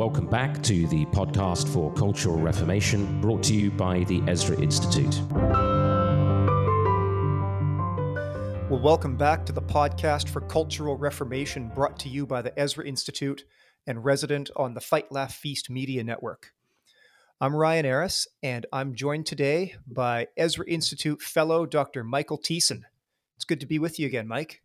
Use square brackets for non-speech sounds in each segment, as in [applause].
Welcome back to the podcast for Cultural Reformation, brought to you by the Ezra Institute. Well, welcome back to the podcast for Cultural Reformation, brought to you by the Ezra Institute and resident on the Fight Laugh Feast Media Network. I'm Ryan Aris, and I'm joined today by Ezra Institute fellow Dr. Michael Thiessen. It's good to be with you again, Mike.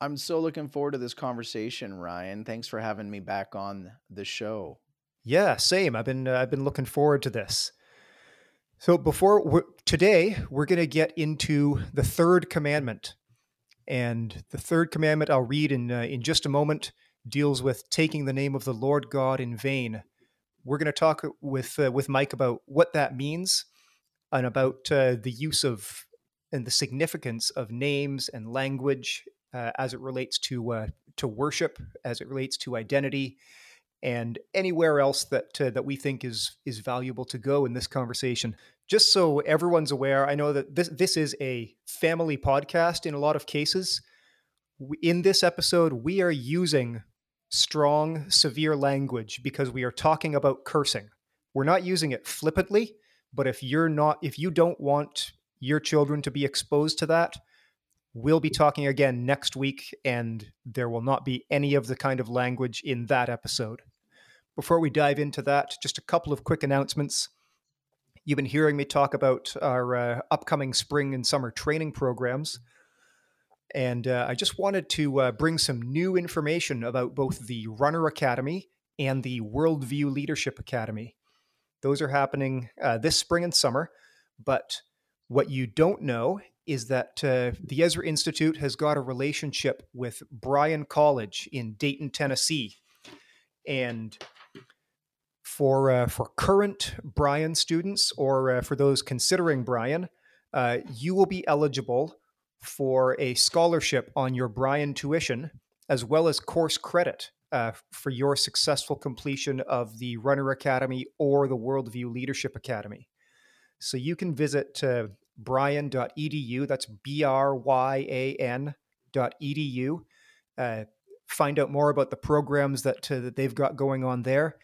I'm so looking forward to this conversation, Ryan. Thanks for having me back on the show. Yeah, same. I've been uh, I've been looking forward to this. So before we're, today, we're going to get into the third commandment, and the third commandment I'll read in uh, in just a moment deals with taking the name of the Lord God in vain. We're going to talk with uh, with Mike about what that means and about uh, the use of and the significance of names and language uh, as it relates to uh, to worship, as it relates to identity, and anywhere else that uh, that we think is is valuable to go in this conversation. Just so everyone's aware, I know that this this is a family podcast in a lot of cases. In this episode, we are using strong, severe language because we are talking about cursing. We're not using it flippantly, but if you're not if you don't want your children to be exposed to that, we'll be talking again next week, and there will not be any of the kind of language in that episode. Before we dive into that, just a couple of quick announcements. You've been hearing me talk about our uh, upcoming spring and summer training programs. And uh, I just wanted to uh, bring some new information about both the Runner Academy and the Worldview Leadership Academy. Those are happening uh, this spring and summer. But what you don't know is that uh, the Ezra Institute has got a relationship with Bryan College in Dayton, Tennessee, and for uh, for current Bryan students or uh, for those considering Bryan, uh, you will be eligible for a scholarship on your Bryan tuition as well as course credit uh, for your successful completion of the Runner Academy or the Worldview Leadership Academy. So you can visit uh, bryan.edu. That's B R Y A N dot edu. Uh, find out more about the programs that, uh, that they've got going on there.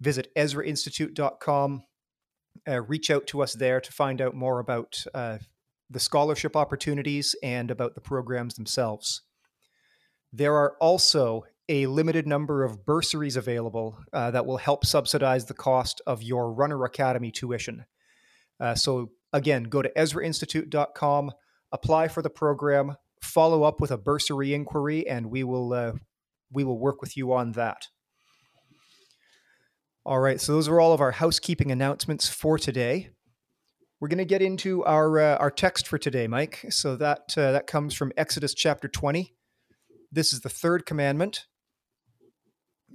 Visit EzraInstitute.com. Uh, reach out to us there to find out more about uh, the scholarship opportunities and about the programs themselves. There are also a limited number of bursaries available uh, that will help subsidize the cost of your Runner Academy tuition. Uh, so Again, go to EzraInstitute.com, apply for the program, follow up with a bursary inquiry, and we will uh, we will work with you on that. All right, so those are all of our housekeeping announcements for today. We're going to get into our uh, our text for today, Mike. So that uh, that comes from Exodus chapter 20. This is the third commandment.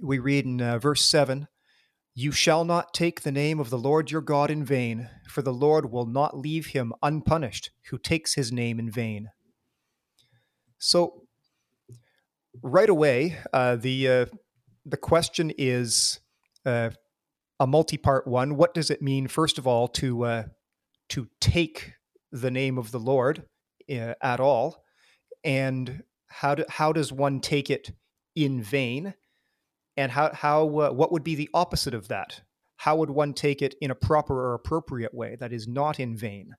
We read in uh, verse 7 you shall not take the name of the Lord your God in vain, for the Lord will not leave him unpunished who takes his name in vain. So, right away, uh, the uh, the question is uh, a multi-part one. What does it mean, first of all, to uh, to take the name of the Lord uh, at all, and how do, how does one take it in vain? And how how uh, what would be the opposite of that? How would one take it in a proper or appropriate way that is not in vain?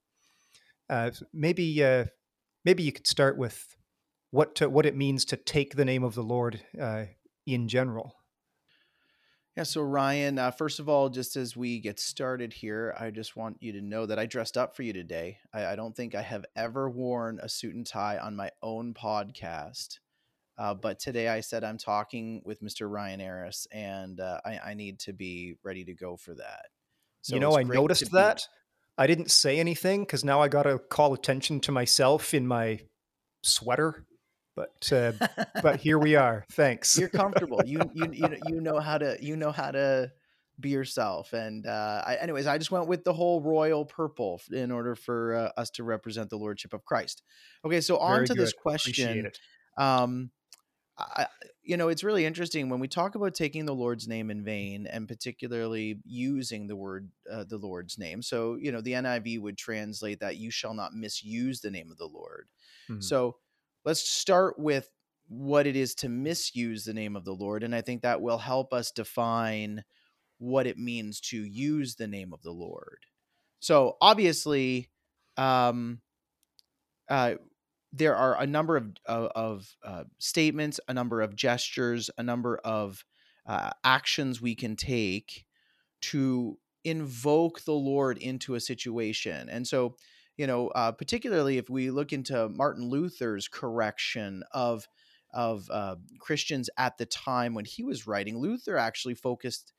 Uh, maybe uh, maybe you could start with what to, what it means to take the name of the lord uh, in general. Yeah so ryan uh, first of all just as we get started here i just want you to know that i dressed up for you today. I, I don't think i have ever worn a suit and tie on my own podcast uh, but today I said I'm talking with Mr. Ryan Aris, and uh, I, I, need to be ready to go for that. So you know, I noticed that. Be- I didn't say anything because now I got to call attention to myself in my sweater. But uh, but [laughs] here we are. Thanks. You're comfortable. [laughs] You you you you know how to you know how to be yourself. And uh, I, anyways, I just went with the whole royal purple in order for uh, us to represent the lordship of Christ. Okay, so on Very to good. this question. Um, I, you know, it's really interesting when we talk about taking the Lord's name in vain, and particularly using the word uh, the Lord's name. So, you know, the NIV would translate that "you shall not misuse the name of the Lord." Mm-hmm. So, let's start with what it is to misuse the name of the Lord. And I think that will help us define what it means to use the name of the Lord. So obviously, um, uh, there are a number of of, of uh, statements, a number of gestures, a number of uh, actions we can take to invoke the Lord into a situation. And so, you know, uh, particularly if we look into Martin Luther's correction of of uh, Christians at the time when he was writing, Luther actually focused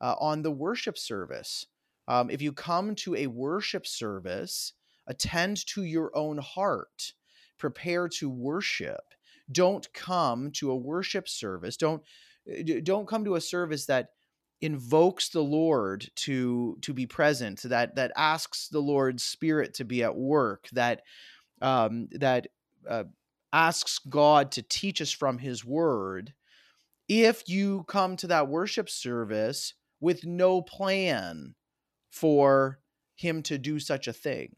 uh, on the worship service. Um, if you come to a worship service, attend to your own heart, prepare to worship. Don't come to a worship service. Don't eh, don't come to a service that invokes the Lord to to be present, that that asks the Lord's Spirit to be at work, that um, that uh, asks God to teach us from His Word. If you come to that worship service with no plan for Him to do such a thing,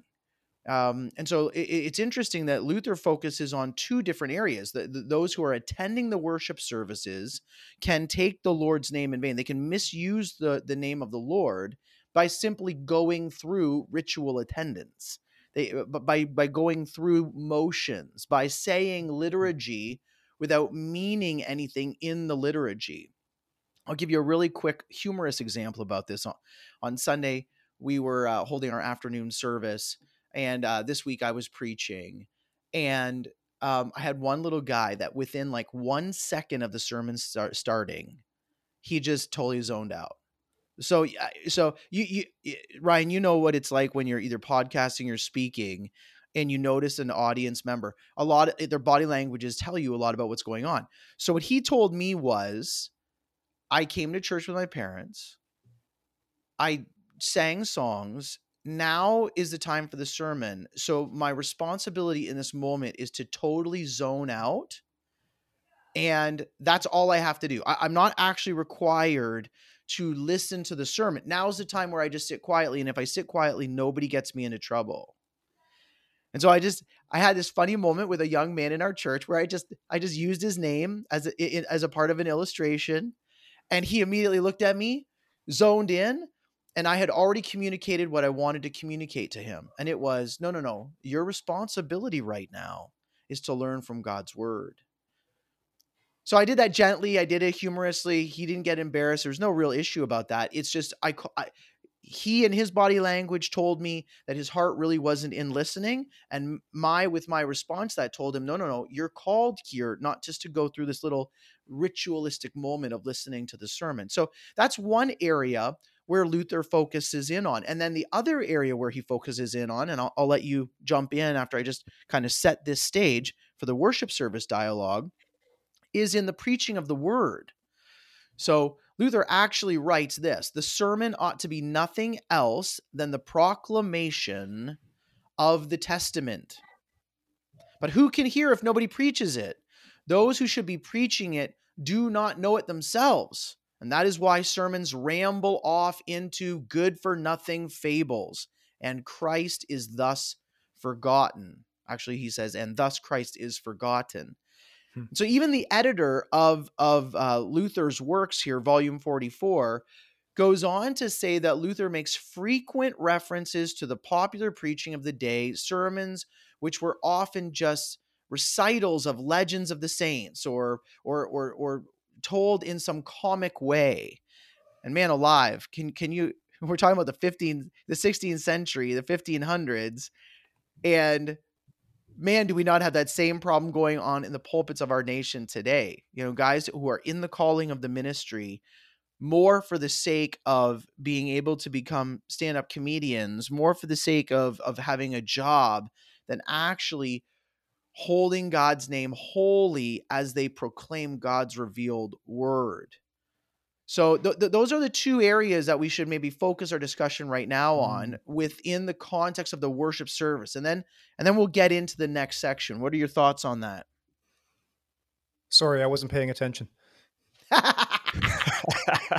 um, and so it, it's interesting that Luther focuses on two different areas. The, the, those who are attending the worship services can take the Lord's name in vain. They can misuse the, the name of the Lord by simply going through ritual attendance. They, uh, by, by going through motions, by saying liturgy without meaning anything in the liturgy. I'll give you a really quick humorous example about this. On, on Sunday, we were uh, holding our afternoon service and uh, this week I was preaching, and um, I had one little guy that within like one second of the sermon start starting, he just totally zoned out. So, so you, you, Ryan, you know what it's like when you're either podcasting or speaking, and you notice an audience member. A lot of their body languages tell you a lot about what's going on. So, what he told me was, I came to church with my parents. I sang songs now is the time for the sermon. So my responsibility in this moment is to totally zone out. And that's all I have to do. I, am not actually required to listen to the sermon. Now is the time where I just sit quietly. And if I sit quietly, nobody gets me into trouble. And so I just I had this funny moment with a young man in our church where I just I just used his name as a, as a part of an illustration, and he immediately looked at me, zoned in, and I had already communicated what I wanted to communicate to him. And it was no, no, no. Your responsibility right now is to learn from God's word. So I did that gently. I did it humorously. He didn't get embarrassed. There's no real issue about that. It's just I, I he and his body language told me that his heart really wasn't in listening and my with my response that told him no no no you're called here not just to go through this little ritualistic moment of listening to the sermon so that's one area where Luther focuses in on. And then the other area where he focuses in on, and I'll, I'll let you jump in after I just kind of set this stage for the worship service dialogue, is in the preaching of the word. So Luther actually writes this the sermon ought to be nothing else than the proclamation of the testament. But who can hear if nobody preaches it? Those who should be preaching it do not know it themselves. And that is why sermons ramble off into good for nothing fables, and Christ is thus forgotten. Actually, he says, and thus Christ is forgotten. Hmm. So even the editor of of uh, Luther's works here, Volume Forty Four, goes on to say that Luther makes frequent references to the popular preaching of the day, sermons which were often just recitals of legends of the saints or or or, or told in some comic way. And man alive, can can you [laughs] we're talking about the 15 the 16th century, the 1500s and man do we not have that same problem going on in the pulpits of our nation today. You know, guys who are in the calling of the ministry more for the sake of being able to become stand-up comedians, more for the sake of of having a job than actually holding God's name holy as they proclaim God's revealed word. So th- th- those are the two areas that we should maybe focus our discussion right now on mm. within the context of the worship service. And then and then we'll get into the next section. What are your thoughts on that? Sorry, I wasn't paying attention. [laughs]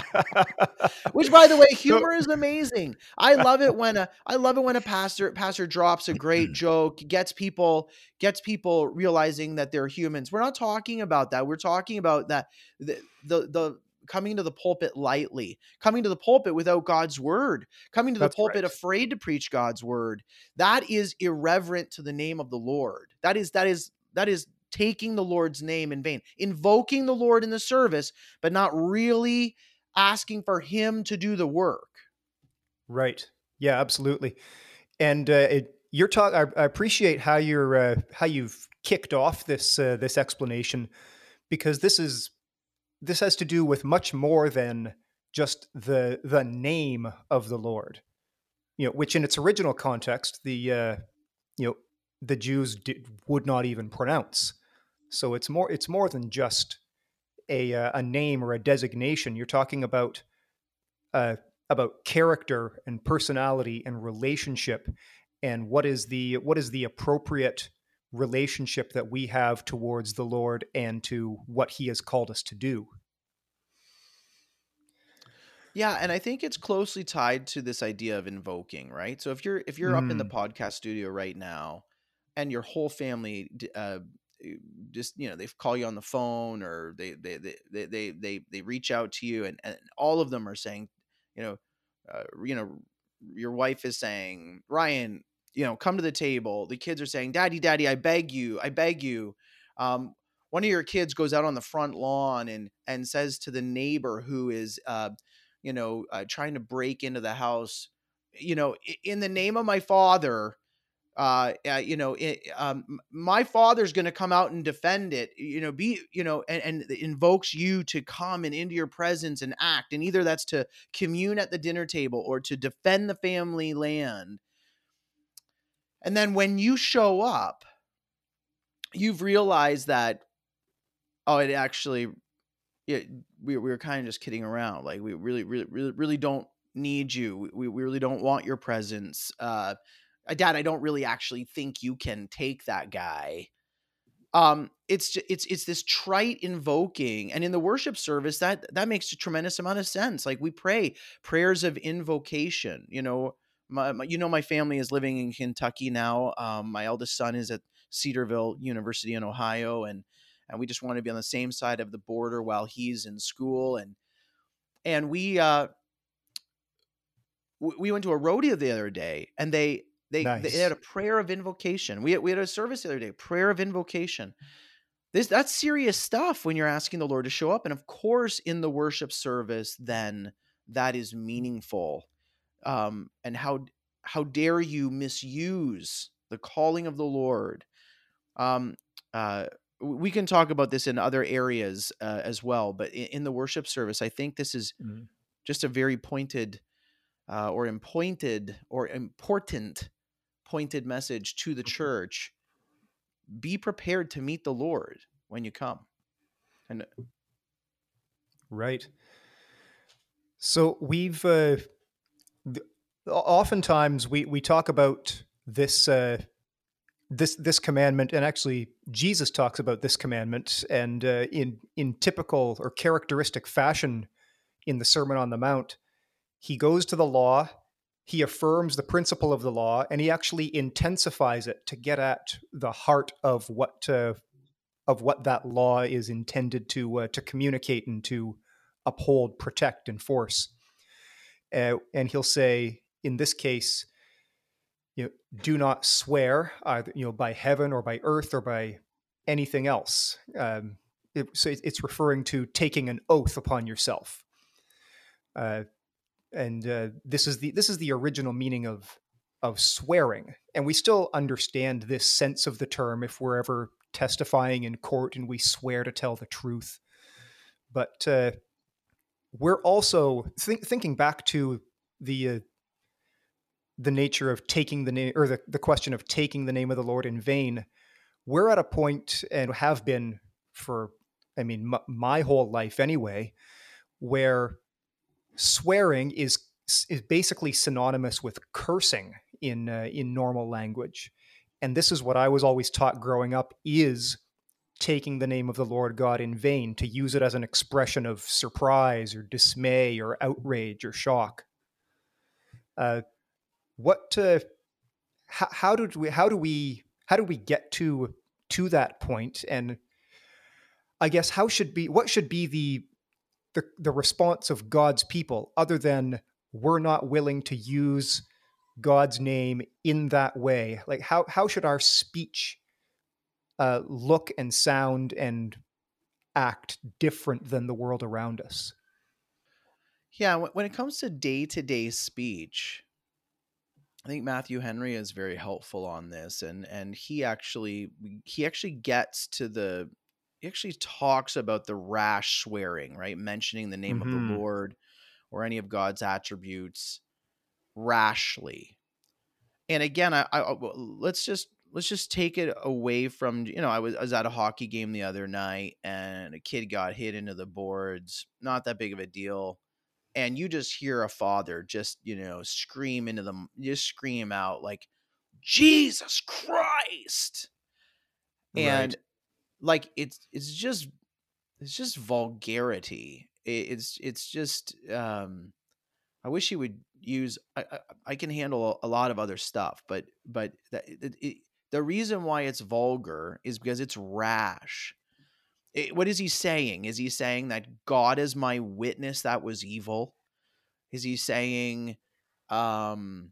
[laughs] Which, by the way, humor is amazing. I love it when a I love it when a pastor pastor drops a great mm-hmm. joke, gets people gets people realizing that they're humans. We're not talking about that. We're talking about that the the, the coming to the pulpit lightly, coming to the pulpit without God's word, coming to the pulpit right. afraid to preach God's word. That is irreverent to the name of the Lord. That is that is that is taking the Lord's name in vain, invoking the Lord in the service, but not really asking for him to do the work. Right. Yeah, absolutely. And uh, it, you're talking. I, I, appreciate how you're uh, how you've kicked off this uh, this explanation because this is this has to do with much more than just the the name of the Lord. You know, which in its original context, the uh, you know the Jews did, would not even pronounce. So it's more it's more than just a uh, a name or a designation. You're talking about uh, about character and personality and relationship, and what is the what is the appropriate relationship that we have towards the Lord and to what He has called us to do. Yeah, and I think it's closely tied to this idea of invoking, right? So if you're if you're mm. up in the mm. podcast studio right now, and your whole family uh, just you know they call you on the phone or they they they they they, they reach out to you and, and all of them are saying you know uh, you know your wife is saying ryan you know come to the table. The kids are saying daddy daddy i beg you i beg you. Um, one of your kids goes out on the front lawn and and says to the neighbor who is uh, you know uh, trying to break into the house you know in the name of my father uh, uh, you know, it, um, my father's going to come out and defend it, you know, be, you know, and, and invokes you to come and into your presence and act. And either that's to commune at the dinner table or to defend the family land. And then when you show up, you've realized that, oh, it actually, yeah, we, we were kind of just kidding around. Like we really, really, really, really don't need you. We, we really don't want your presence. Uh, dad i don't really actually think you can take that guy. Um it's it's it's this trite invoking and in the worship service that that makes a tremendous amount of sense like we pray prayers of invocation you know? My, my you know my family is living in kentucky now um, my eldest son is at cedarville university in ohio and and we just want to be on the same side of the border while he's in school and and we uh we went to a rodeo the other day and they they, nice. they had a prayer of invocation. We had, we had a service the other day, prayer of invocation. This that's serious stuff when you're asking the Lord to show up. And of course, in the worship service, then that is meaningful. Um, and how how dare you misuse the calling of the Lord? Um, uh, we can talk about this in other areas uh, as well, but in, in, the worship service, I think this is mm-hmm. just a very pointed uh, or appointed or important pointed message to the mm-hmm. church be prepared to meet the lord when you come and uh right so we've uh, oftentimes we we talk about this uh, this this commandment and actually Jesus talks about this commandment and uh, in in typical or characteristic fashion in the Sermon on the Mount he goes to the law he affirms the principle of the law and he actually intensifies it to get at the heart of what uh, of what that law is intended to uh, to communicate and to uphold, protect, enforce. Uh, and he'll say, in this case, you know, do not swear either you know by heaven or by earth or by anything else. Um, it, so it's referring to taking an oath upon yourself. Uh, and uh, this is the this is the original meaning of of swearing. And we still understand this sense of the term if we're ever testifying in court and we swear to tell the truth. But uh, we're also think, thinking back to the uh, the nature of taking the name or the, the question of taking the name of the lord in vain we're at a point and have been for i mean m- my whole life anyway where swearing is is basically synonymous with cursing in uh, in normal language and this is what i was always taught growing up is taking the name of the Lord God in vain, to use it as an expression of surprise or dismay or outrage or shock. Uh, what? Uh, how, how did we? How do we? How do we get to to that point? And I guess how should be? What should be the the, the response of God's people, other than we're not willing to use God's name in that way? Like how how should our speech uh, look and sound and act different than the world around us. Yeah, when it comes to day to day speech, I think Matthew Henry is very helpful on this, and and he actually he actually gets to the he actually talks about the rash swearing, right? Mentioning the name mm-hmm. of the mm-hmm. Lord or any of God's attributes rashly. And again, I, I let's just let's just take it away from you know I was I was at a hockey game the other night and a kid got hit into the boards not that big of a deal and you just hear a father just you know scream into them just scream out like Jesus Christ and right. Like it's it's just it's just vulgarity it's it's just um I wish he would use I, I, I can handle a lot of other stuff but but that it, it, the reason why it's vulgar is because it's rash. It, what is he saying? Is he saying that God is my witness that was evil? Is he saying um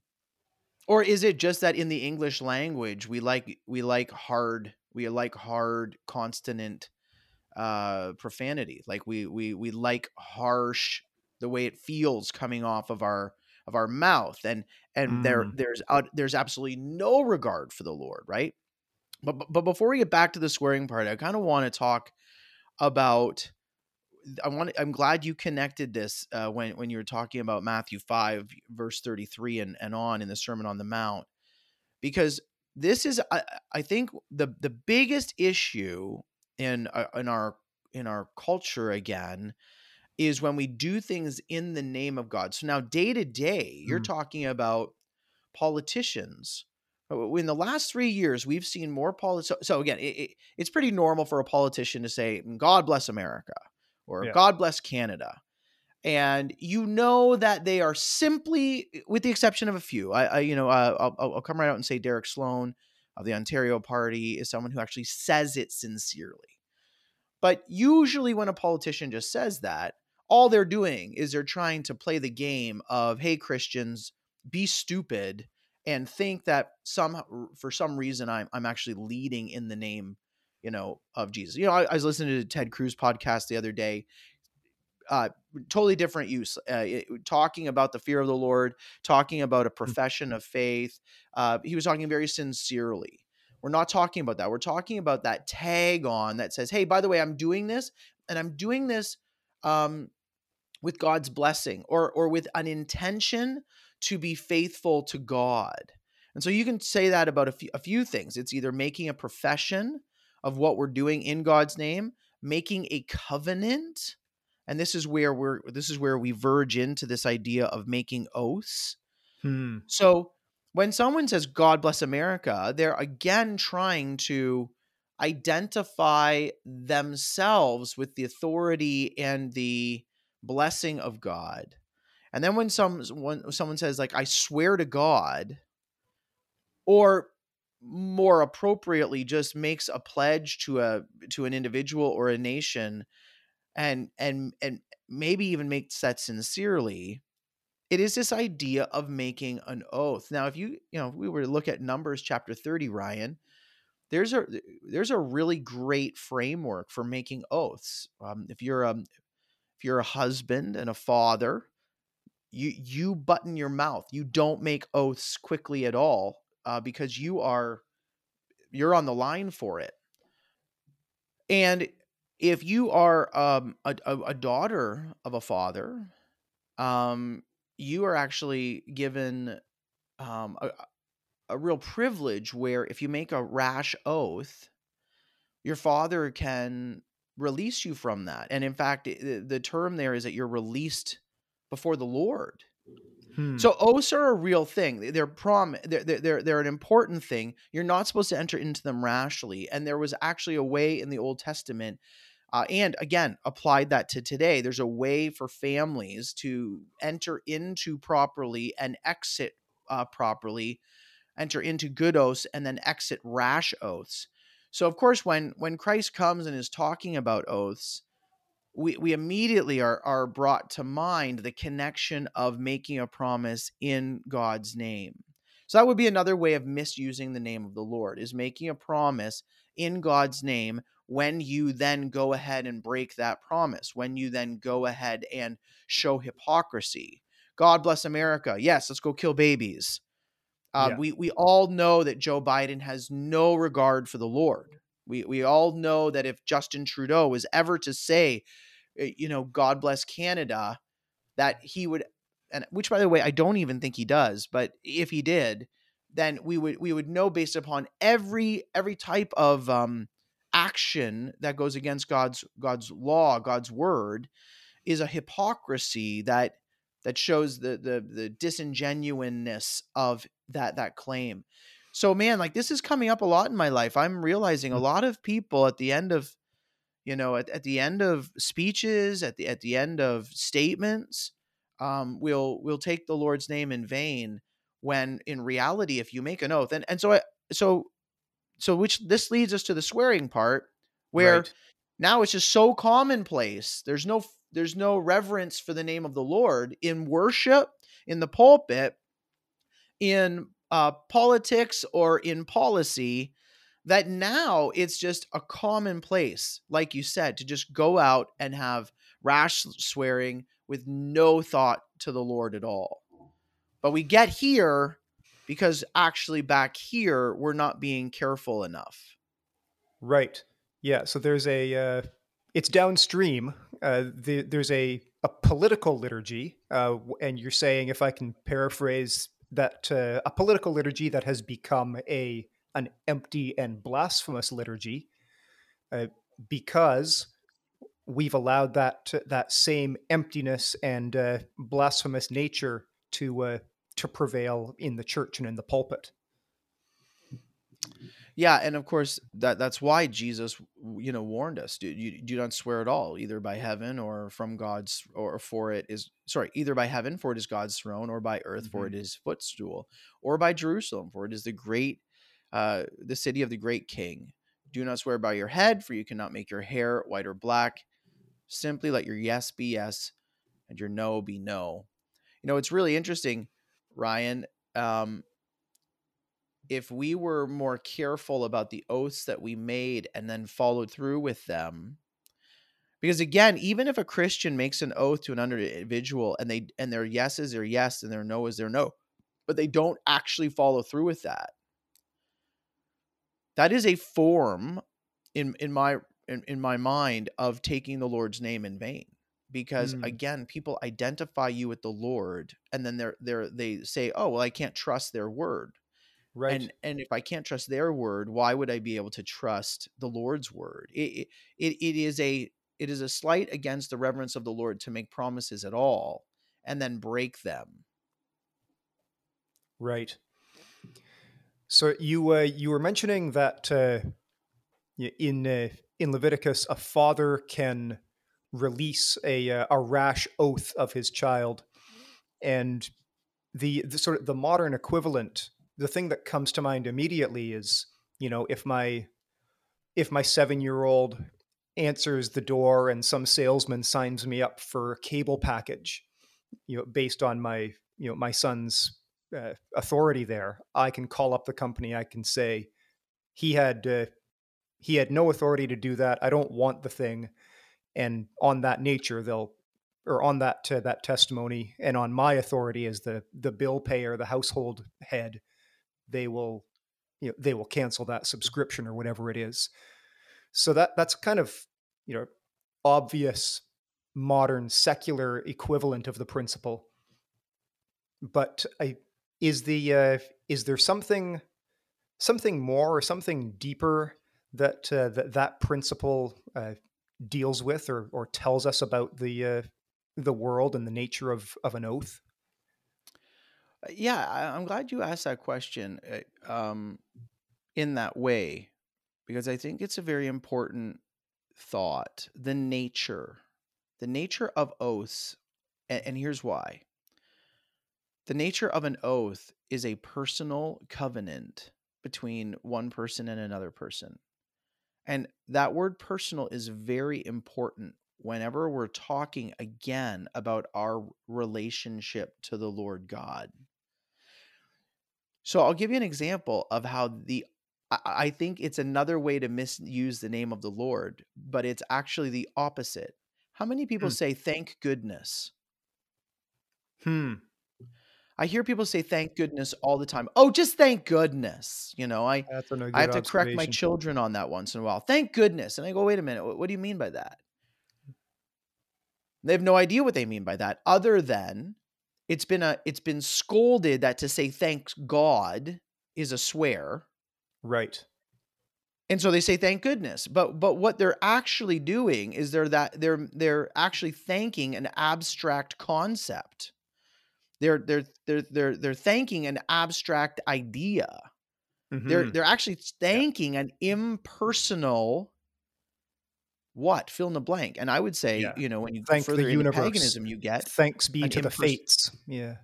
or is it just that in the English language we like we like hard we like hard consonant uh profanity like we we we like harsh the way it feels coming off of our of our mouth and and mm. there there's uh, there's absolutely no regard for the lord right but but before we get back to the swearing part i kind of want to talk about i want i'm glad you connected this uh, when when you were talking about matthew 5 verse 33 and and on in the sermon on the mount because this is i, I think the the biggest issue in uh, in our in our culture again is when we do things in the name of God. So now, day to day, you're mm. talking about politicians. Uh, in the last three years, we've seen more politics. So, so, again, it, it, it's pretty normal for a politician to say, mm, God bless America or yeah. God bless Canada. And you know that they are simply, with the exception of a few, I, I you know, uh, I'll, I'll, come right out and say Derek Sloan of the Ontario Party is someone who actually says it sincerely. But usually, when a politician just says that, all they're doing is they're trying to play the game of hey christians be stupid and think that some for some reason i'm, I'm actually leading in the name you know of jesus you know i, I was listening to ted cruz podcast the other day uh, totally different use uh, it, talking about the fear of the lord talking about a mm. profession of faith uh, he was talking very sincerely we're not talking about that we're talking about that tag on that says hey by the way i'm doing this and i'm doing this um, with God's blessing or or with an intention to be faithful to God. And so you can say that about a few, a few things. It's either making a profession of what we're doing in God's name, making a covenant, and this is where we're this is where we verge into this idea of making oaths. Hmm. So when someone says God bless America, they're again trying to identify themselves with the authority and the blessing of God. And then when some when someone says like I swear to God or more appropriately just makes a pledge to a to an individual or a nation and and and maybe even makes that sincerely it is this idea of making an oath now if you you know if we were to look at numbers chapter 30 ryan there's a there's a really great framework for making oaths um, if you're a if you're a husband and a father, you you button your mouth. You don't make oaths quickly at all uh, because you are you're on the line for it. And if you are um, a, a, daughter of a father, um, you are actually given um, a, a real privilege where if you make a rash oath, your father can release you from that. And in fact, the term there is that you're released before the Lord. Hmm. So oaths are a real thing. They're prom. They're, they're they're an important thing. You're not supposed to enter into them rashly. And there was actually a way in the Old Testament, uh, and again applied that to today. There's a way for families to enter into properly and exit uh, properly, enter into good oaths and then exit rash oaths. So of course, when when Christ comes and is talking about oaths, we, we immediately are, are brought to mind the connection of making a promise in God's name. So that would be another way of misusing the name of the Lord is making a promise in God's name when you then go ahead and break that promise, when you then go ahead and show hypocrisy. God bless America. Yes, let's go kill babies. Uh, yeah. we, we all know that Joe Biden has no regard for the Lord. We, we all know that if Justin Trudeau was ever to say, eh, you know, God bless Canada, that he would, and which by the way, I don't even think he does, but if he did, then we would we would know based upon every every type of um, action that goes against God's God's law, God's word, is a hypocrisy that that shows the the the disingenuousness of that that claim. So man, like this is coming up a lot in my life. I'm realizing a mm. lot of people at the end of you know, at, at the end of speeches, at the at the end of statements, um, we'll we'll take the Lord's name in vain when in reality if you make an oath and and so I, so so which this leads us to the swearing part where right. now it's just so commonplace there's no there's no reverence for the name of the lord in worship in the pulpit in uh, politics or in policy that now it's just a commonplace, like you said, to just go out and have rash swearing with no thought to the Lord at all. But we get here because actually back here we're not being careful enough. Right. Yeah. So there's a uh, it's downstream. Uh, the, there's a a political liturgy, uh, and you're saying, if I can paraphrase that uh, a political liturgy that has become a an empty and blasphemous liturgy uh, because we've allowed that that same emptiness and uh, blasphemous nature to uh, to prevail in the church and in the pulpit. Yeah, and of course that that's why Jesus, you know, warned us: do you do not swear at all, either by heaven or from God's, or for it is sorry, either by heaven, for it is God's throne, or by earth, mm-hmm. for it is footstool, or by Jerusalem, for it is the great, uh, the city of the great King. Do not swear by your head, for you cannot make your hair white or black. Simply let your yes be yes, and your no be no. You know, it's really interesting, Ryan. Um, if we were more careful about the oaths that we made and then followed through with them because again even if a christian makes an oath to an individual and they and their yeses are yes and their no is their no but they don't actually follow through with that that is a form in in my in, in my mind of taking the lord's name in vain because mm. again people identify you with the lord and then they're they're they say oh well i can't trust their word Right. And and if I can't trust their word, why would I be able to trust the Lord's word? It it, it is a it is a slight against the reverence of the Lord to make promises at all and then break them. Right. So you uh, you were mentioning that uh, in uh, in Leviticus, a father can release a uh, a rash oath of his child, and the, the sort of the modern equivalent the thing that comes to mind immediately is you know if my if my seven year old answers the door and some salesman signs me up for a cable package you know based on my you know my son's uh, authority there i can call up the company. I can say he had uh, he had no authority to do that. I don't want the thing. And on that nature they'll or on that uh, that testimony and on my authority as the the bill payer the household head they will you know they will cancel that subscription or whatever it is. So that that's kind of you know obvious modern secular equivalent of the principle. But i is the uh, is there something something more or something deeper that uh, that that principle uh, deals with or or tells us about the uh, the world and the nature of of an oath yeah, I, I'm glad you asked that question uh, um, in that way because I think it's a very important thought. The nature, the nature of oaths, and, and here's why. The nature of an oath is a personal covenant between one person and another person. And that word personal is very important whenever we're talking again about our relationship to the Lord God. So I'll give you an example of how the I think it's another way to misuse the name of the Lord, but it's actually the opposite. How many people Hmm. say thank goodness? Hmm. I hear people say thank goodness all the time. Oh, just thank goodness. You know, I I have to correct my children on that once in a while. Thank goodness. And I go, wait a minute, what do you mean by that? They have no idea what they mean by that, other than it's been a it's been scolded that to say thanks God is a swear. Right. And so they say thank goodness. But but what they're actually doing is they're that they're they're actually thanking an abstract concept. They're they're they're they're they're thanking an abstract idea. They're Mhm. they're actually thanking an impersonal what fill in the blank. And I would say, Yeah. you know, when you Thank the further into universe. paganism, you get Thanks be to the imperson- fates. Yeah.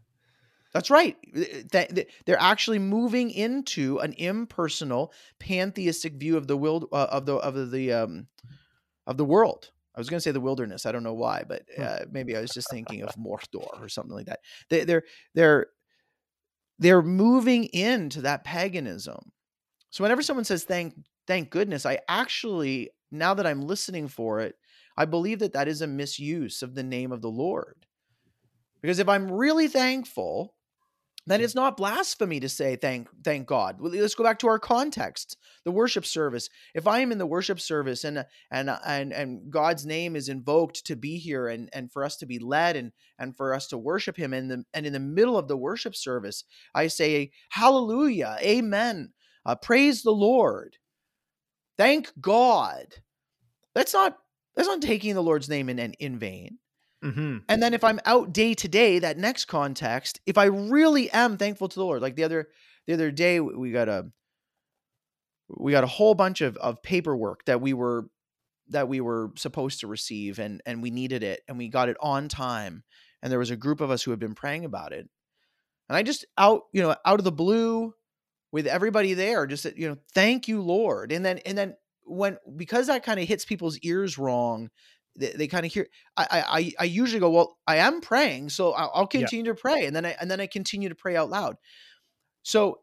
That's right. Th- th- They're actually moving into an impersonal, pantheistic view of the world uh, of the of the um, of the world. I was going to say the wilderness. I don't know why, but Hmm. uh, maybe I was just thinking of Mordor or something like that. They, they're they're they're moving into that paganism. So whenever someone says thank thank goodness, I actually now that I'm listening for it, I believe that that is a misuse of the name of the Lord. Because if I'm really thankful, then it's not blasphemy to say thank thank God. Let's go back to our context, the worship service. If I am in the worship service and and and and God's name is invoked to be here and and for us to be led and and for us to worship Him, and the and in the middle of the worship service, I say Hallelujah, Amen, uh, praise the Lord, thank God. That's not that's not taking the Lord's name in in, in vain. hmm And then if I'm out day to day, that next context, if I really am thankful to the Lord, like the other the other day we got a we got a whole bunch of of paperwork that we were that we were supposed to receive and and we needed it and we got it on time and there was a group of us who had been praying about it. And I just out, you know, out of the blue with everybody there just you know, thank you Lord. And then and then when because that kind of hits people's ears wrong, they, they kind of hear I, I I usually go, well, I am praying, so I'll, I'll Yeah. continue to pray, and then I and then I continue to pray out loud. So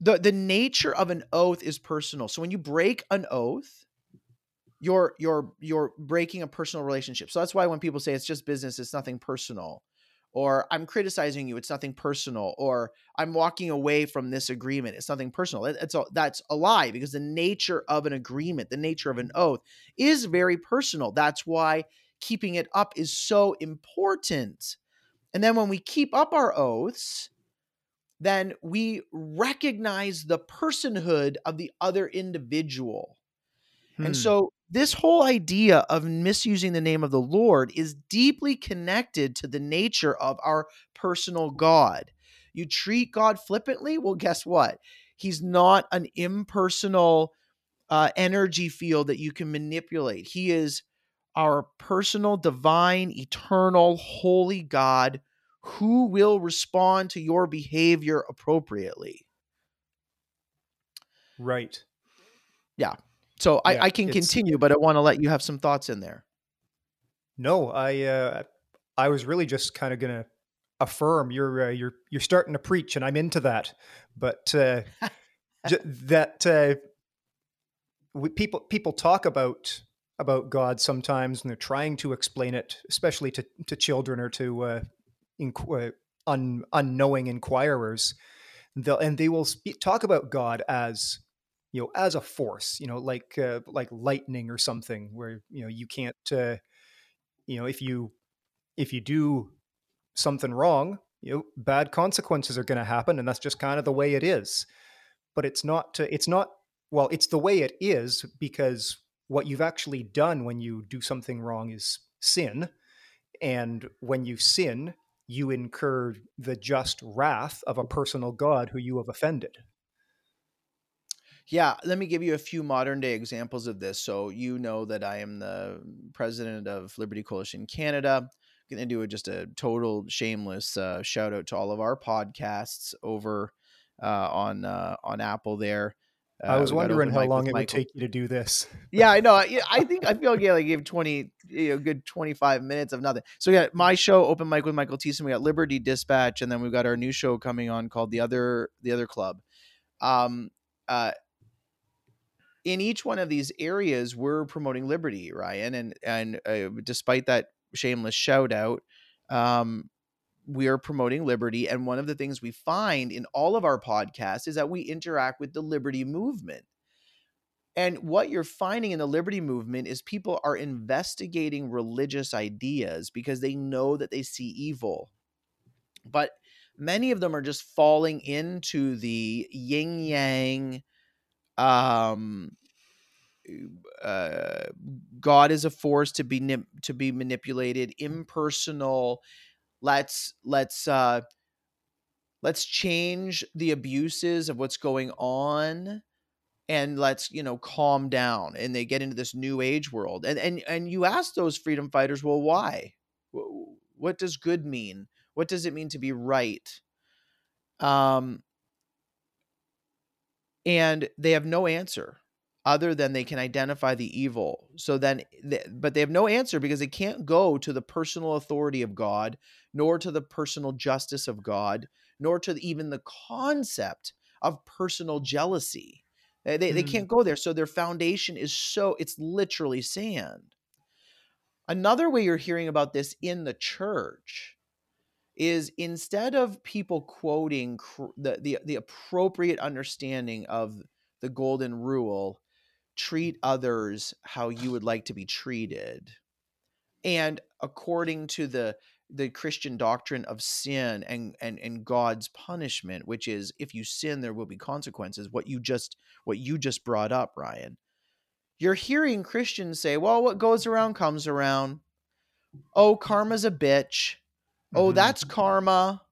the the nature of an oath is personal. So when you break an oath, you're you're you're breaking a personal relationship. So that's why when people say it's just business, it's nothing personal, or I'm criticizing you, it's nothing personal, or I'm walking away from this agreement, it's nothing personal. It- It's a, that's a lie because the nature of an agreement, the nature of an oath, is very personal. That's why keeping it up is so important. And then when we keep up our oaths, then we recognize the personhood of the other individual. Hmm. And so this whole idea of misusing the name of the Lord is deeply connected to the nature of our personal God. You treat God flippantly, well, guess what? He's not an impersonal uh, energy field that you can manipulate. He is our personal, divine, eternal, holy God who will respond to your behavior appropriately. right. So I, Yeah, I can continue, but I want to let you have some thoughts in there. No, I uh, I was really just kind of gonna affirm you're uh, you're you're starting to preach, and I'm into that. But uh, [laughs] j- that uh, we, people people talk about about God sometimes, and they're trying to explain it, especially to to children or to uh, inqu- uh, un, unknowing inquirers. They'll and they will speak, talk about God as you know as a force, you know, like uh, like lightning or something, where you know you can't. Uh, you know if you if you do something wrong you know bad consequences are going to happen and that's just kind of the way it is but it's not uh, it's not well it's the way it is because what you've actually done when you do something wrong is sin and when you sin you incur the just wrath of a personal God who you have offended. Yeah, let me give you a few modern day examples of this. So you know that I am the president of Liberty Coalition Canada. I'm going to do a, just a total shameless uh, shout out to all of our podcasts over uh, on uh, on Apple there. I was wondering how long it Michael. would take you to do this. yeah, I [laughs] know. I think I feel like yeah, I gave twenty, you know, good twenty five minutes of nothing. So yeah, my show, Open Mic with Michael Thiessen. We got Liberty Dispatch, and then we've got our new show coming on called the other the other club. Um, uh, in each one of these areas, we're promoting liberty, Ryan, and and uh, despite that shameless shout out, um, we are promoting liberty. And one of the things we find in all of our podcasts is that we interact with the liberty movement. And what you're finding in the liberty movement is people are investigating religious ideas because they know that they see evil. But many of them are just falling into the yin yang um uh, God is a force to be to be manipulated, impersonal, let's let's uh let's change the abuses of what's going on and let's you know calm down and they get into this new age world. And and and you ask those freedom fighters well why? What does good mean? What does it mean to be right? Um and they have no answer other than they can identify the evil. So then, but they have no answer because they can't go to the personal authority of God, nor to the personal justice of God, nor to even the concept of personal jealousy. They, they, mm. they can't go there. So their foundation is so, it's literally sand. Another way you're hearing about this in the church is instead of people quoting the, the, the appropriate understanding of the golden rule treat others how you would like to be treated. And according to the the christian doctrine of sin and and and god's punishment which is if you sin there will be consequences what you just what you just brought up ryan you're hearing christians say well what goes around comes around. Oh karma's a bitch oh mm-hmm. that's karma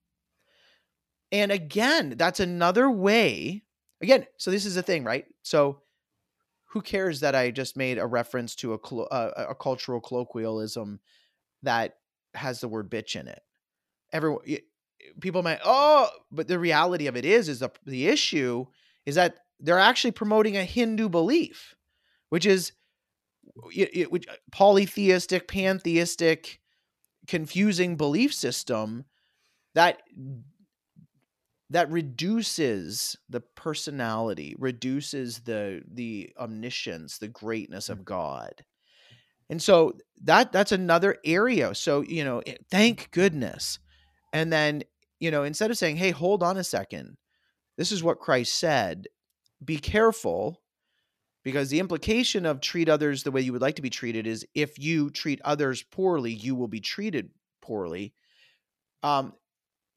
and again that's another way again so this is the thing right so who cares that I just made a reference to a, a, a cultural colloquialism that has the word bitch in it? Everyone, people might, oh, but the reality of it is, is the, the issue is that they're actually promoting a Hindu belief, which is which, uh, polytheistic, pantheistic, confusing belief system that that reduces the personality reduces the the omniscience the greatness of god. And so that that's another area. So you know eh, thank goodness. And then you know instead of saying hey hold on a second. This is what christ said. Be careful because the implication of treat others the way you would like to be treated is if you treat others poorly you will be treated poorly. Um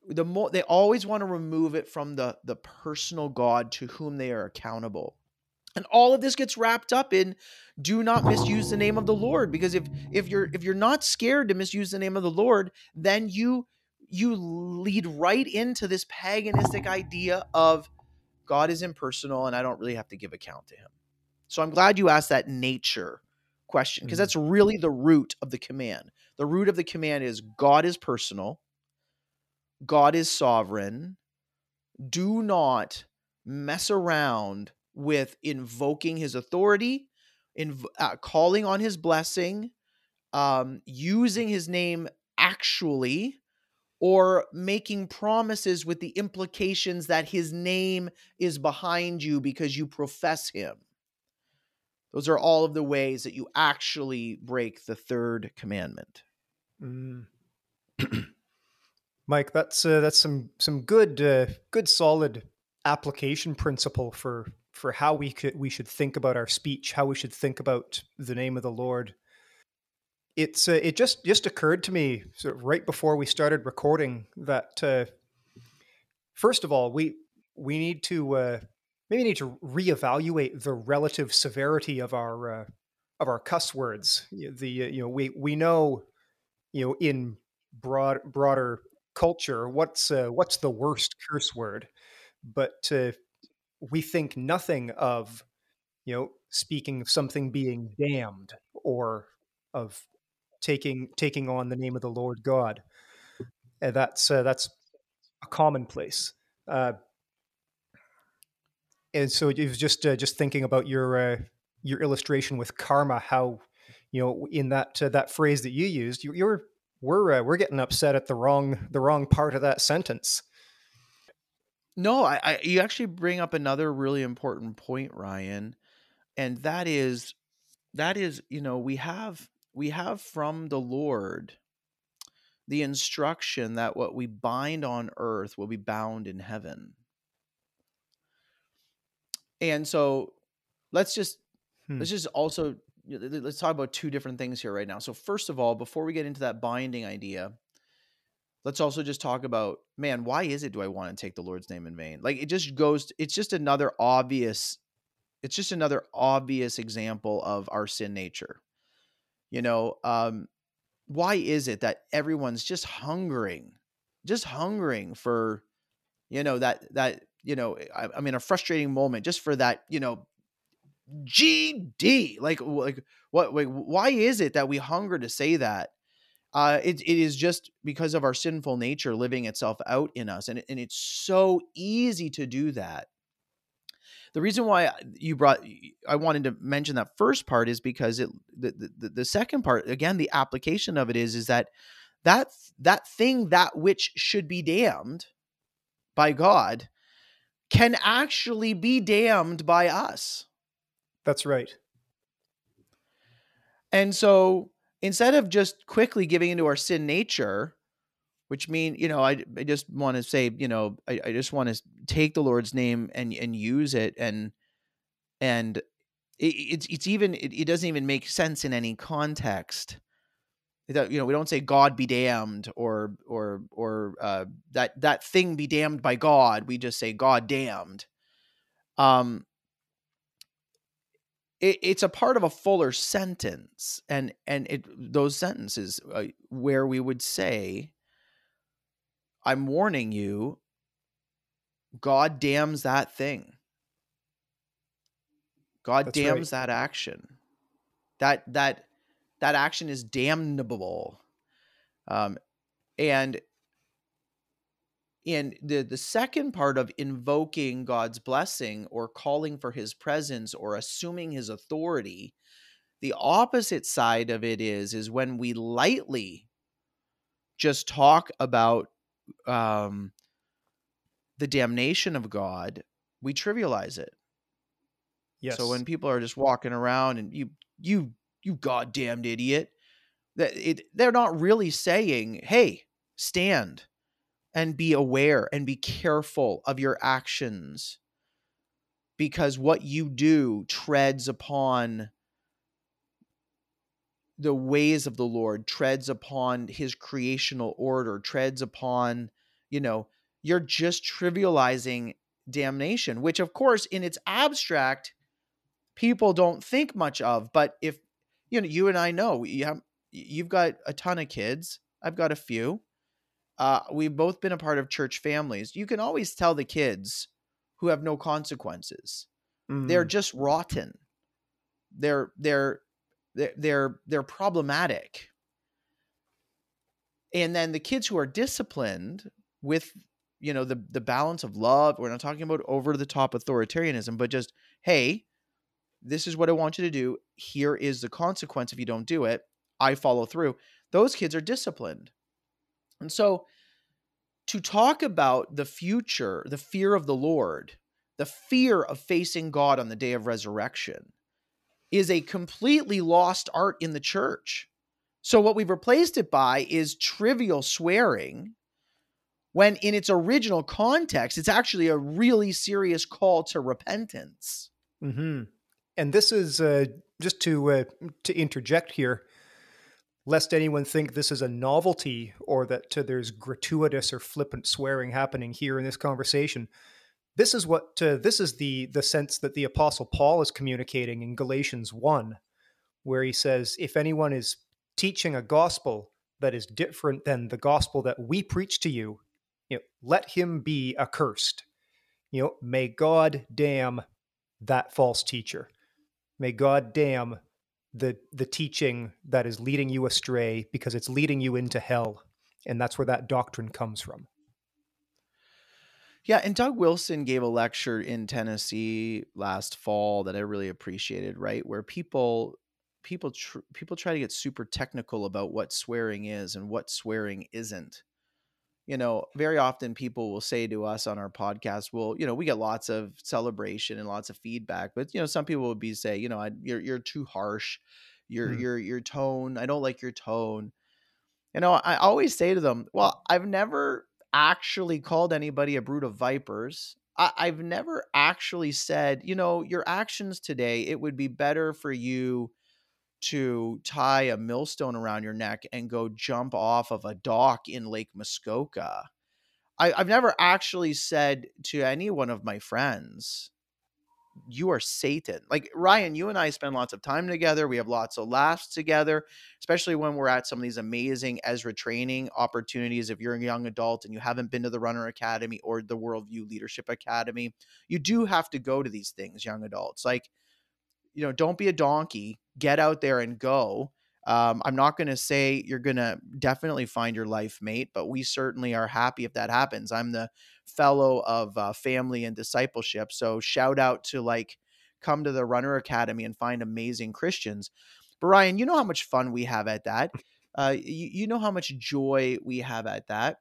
the more they always want to remove it from the the personal god to whom they are accountable. And all of this gets wrapped up in do not misuse the name of the lord because if if you're if you're not scared to misuse the name of the lord then you you lead right into this paganistic idea of god is impersonal and i don't really have to give account to him so i'm glad you asked that nature question because mm-hmm. that's really the root of the command the root of the command is god is personal God is sovereign. Do not mess around with invoking his authority, in, uh, calling on his blessing, um, using his name actually, or making promises with the implications that his name is behind you because you profess him. Those are all of the ways that you actually break the third commandment. Mm. [clears throat] Mike, that's uh, that's some some good uh, good solid application principle for for how we could we should think about our speech, how we should think about the name of the Lord. It's uh, it just just occurred to me sort of right before we started recording that uh, first of all we we need to uh, maybe need to reevaluate the relative severity of our uh, of our cuss words. The you know we we know you know in broad broader culture, what's uh, what's the worst curse word? But uh, we think nothing of, you know, speaking of something being damned or of taking taking on the name of the Lord God. That's uh, that's a commonplace. Uh, and so it was just uh, just thinking about your uh, your illustration with karma, how you know in that uh, that phrase that you used, you, you're we're uh, we're getting upset at the wrong the wrong part of that sentence. No, I, I you actually bring up another really important point, Ryan, and that is that is you know we have we have from the Lord the instruction that what we bind on earth will be bound in heaven. And so let's just hmm. let's just also let's talk about two different things here right now. So first of all, before we get into that binding idea, let's also just talk about man, why is it do I want to take the Lord's name in vain? Like it just goes it's just another obvious it's just another obvious example of our sin nature. You know, um why is it that everyone's just hungering, just hungering for, you know, that that you know, I, I'm a frustrating moment just for that, you know, GD. Like, like what? Like, why is it that we hunger to say that? Uh, it, it is just because of our sinful nature living itself out in us, and and it's so easy to do that. The reason why you brought I wanted to mention that first part is because it the, the, the second part again the application of it is is that that that thing that which should be damned by God can actually be damned by us. That's right. And so instead of just quickly giving into our sin nature, which mean you know I, I just want to say you know I, I just want to take the Lord's name and and use it and and it, it's it's even it, it, doesn't even make sense in any context. You know we don't say God be damned or or or uh, that that thing be damned by God. We just say God damned. Um, it, it's a part of a fuller sentence, and and it those sentences uh, where we would say I'm warning you, God damns that thing. God That's damns right. that action. That that that action is damnable. Um, and in the the second part of invoking God's blessing or calling for his presence or assuming his authority, the opposite side of it is is when we lightly just talk about um, the damnation of God, we trivialize it. Yes. So when people are just walking around and you you you goddamned idiot, that it they're not really saying, "Hey, stand and be aware and be careful of your actions." Because what you do treads upon the ways of the Lord, treads upon his creational order, treads upon, you know, you're just trivializing damnation, which of course in its abstract people don't think much of, but if you know, you and I know you have you've got a ton of kids, I've got a few. Uh, we've both been a part of church families. You can always tell the kids who have no consequences. Mm. They're just rotten. They're they're they're they're, they're problematic and then the kids who are disciplined with you know the the balance of love we're not talking about over the top authoritarianism but just hey this is what i want you to do here is the consequence if you don't do it i follow through those kids are disciplined and so to talk about the future the fear of the lord the fear of facing god on the day of resurrection is a completely lost art in the church. So, what we've replaced it by is trivial swearing, when in its original context, it's actually a really serious call to repentance. Mm-hmm. And this is uh, just to uh, to interject here, lest anyone think this is a novelty or that uh, there's gratuitous or flippant swearing happening here in this conversation this is what uh, this is the the sense that the apostle paul is communicating in galatians 1 where he says if anyone is teaching a gospel that is different than the gospel that we preach to you, you know, let him be accursed. You know, may God damn that false teacher. May God damn the the teaching that is leading you astray because it's leading you into hell. And that's where that doctrine comes from. Yeah, and Doug Wilson gave a lecture in Tennessee last fall that I really appreciated, right? Where people people tr- people try to get super technical about what swearing is and what swearing isn't. You know, very often people will say to us on our podcast, "Well, you know, we get lots of celebration and lots of feedback, but you know, some people would be say, you know, I, you're you're too harsh, your mm. your your tone, I don't like your tone." You know, I always say to them, "Well, I've never actually called anybody a brood of vipers. I, I've never actually said, you know, your actions today, it would be better for you to tie a millstone around your neck and go jump off of a dock in Lake Muskoka. I, have never actually said to any one of my friends, you are Satan. Like Ryan, you and I spend lots of time together. We have lots of laughs together, especially when we're at some of these amazing Ezra training opportunities. If you're a young adult and you haven't been to the Runner Academy or the Worldview Leadership Academy, you do have to go to these things, young adults. Like, you know, don't be a donkey. Get out there and go. Um, I'm not going to say you're going to definitely find your life mate, but we certainly are happy if that happens. I'm the fellow of uh, family and discipleship. So shout out to like come to the Runner Academy and find amazing Christians. But Ryan, you know how much fun we have at that. Uh, you, you know how much joy we have at that.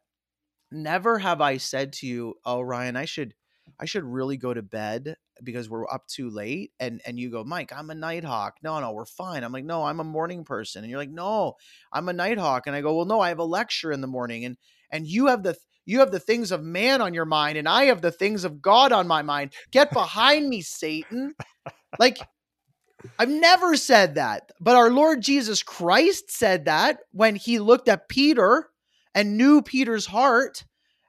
Never have I said to you, "Oh, Ryan, I should, I should really go to bed because we're up too late." And and you go, "Mike, I'm a nighthawk." No, no, we're fine. I'm like, "No, I'm a morning person." And you're like, "No, I'm a nighthawk." And I go, "Well, no, I have a lecture in the morning." And and you have the you have the things of man on your mind, and I have the things of God on my mind. Get behind me, Satan. Like, I've never said that. But our Lord Jesus Christ said that when he looked at Peter and knew Peter's heart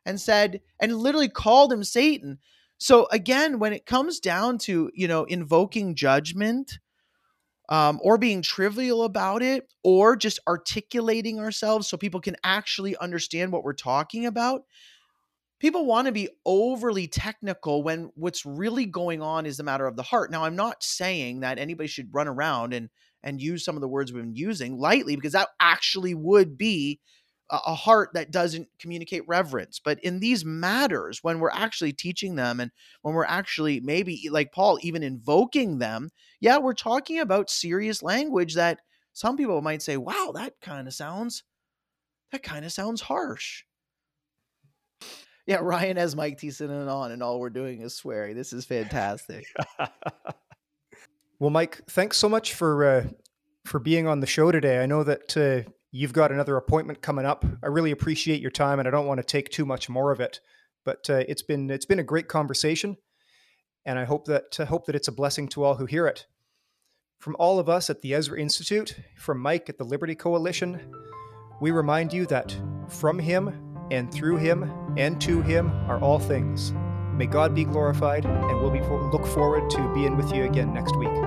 and said, and literally called him Satan. So again, when it comes down to, you know, invoking judgment, um, or being trivial about it, or just articulating ourselves so people can actually understand what we're talking about. People want to be overly technical when what's really going on is a matter of the heart. Now, I'm not saying that anybody should run around and and use some of the words we've been using lightly because that actually would be a heart that doesn't communicate reverence. But in these matters, when we're actually teaching them and when we're actually maybe like Paul, even invoking them, yeah, we're talking about serious language that some people might say, wow, that kind of sounds, that kind of sounds harsh. Yeah, Ryan has Mike Thiessen and on, and all we're doing is swearing. This is fantastic. [laughs] well, Mike, thanks so much for uh, for being on the show today. I know that uh, You've got another appointment coming up. I really appreciate your time, and I don't want to take too much more of it. But uh, it's been it's been a great conversation, and I hope that uh, hope that it's a blessing to all who hear it. From all of us at the Ezra Institute, from Mike at the Liberty Coalition, we remind you that from Him and through Him and to Him are all things. May God be glorified, and we'll be look forward to being with you again next week.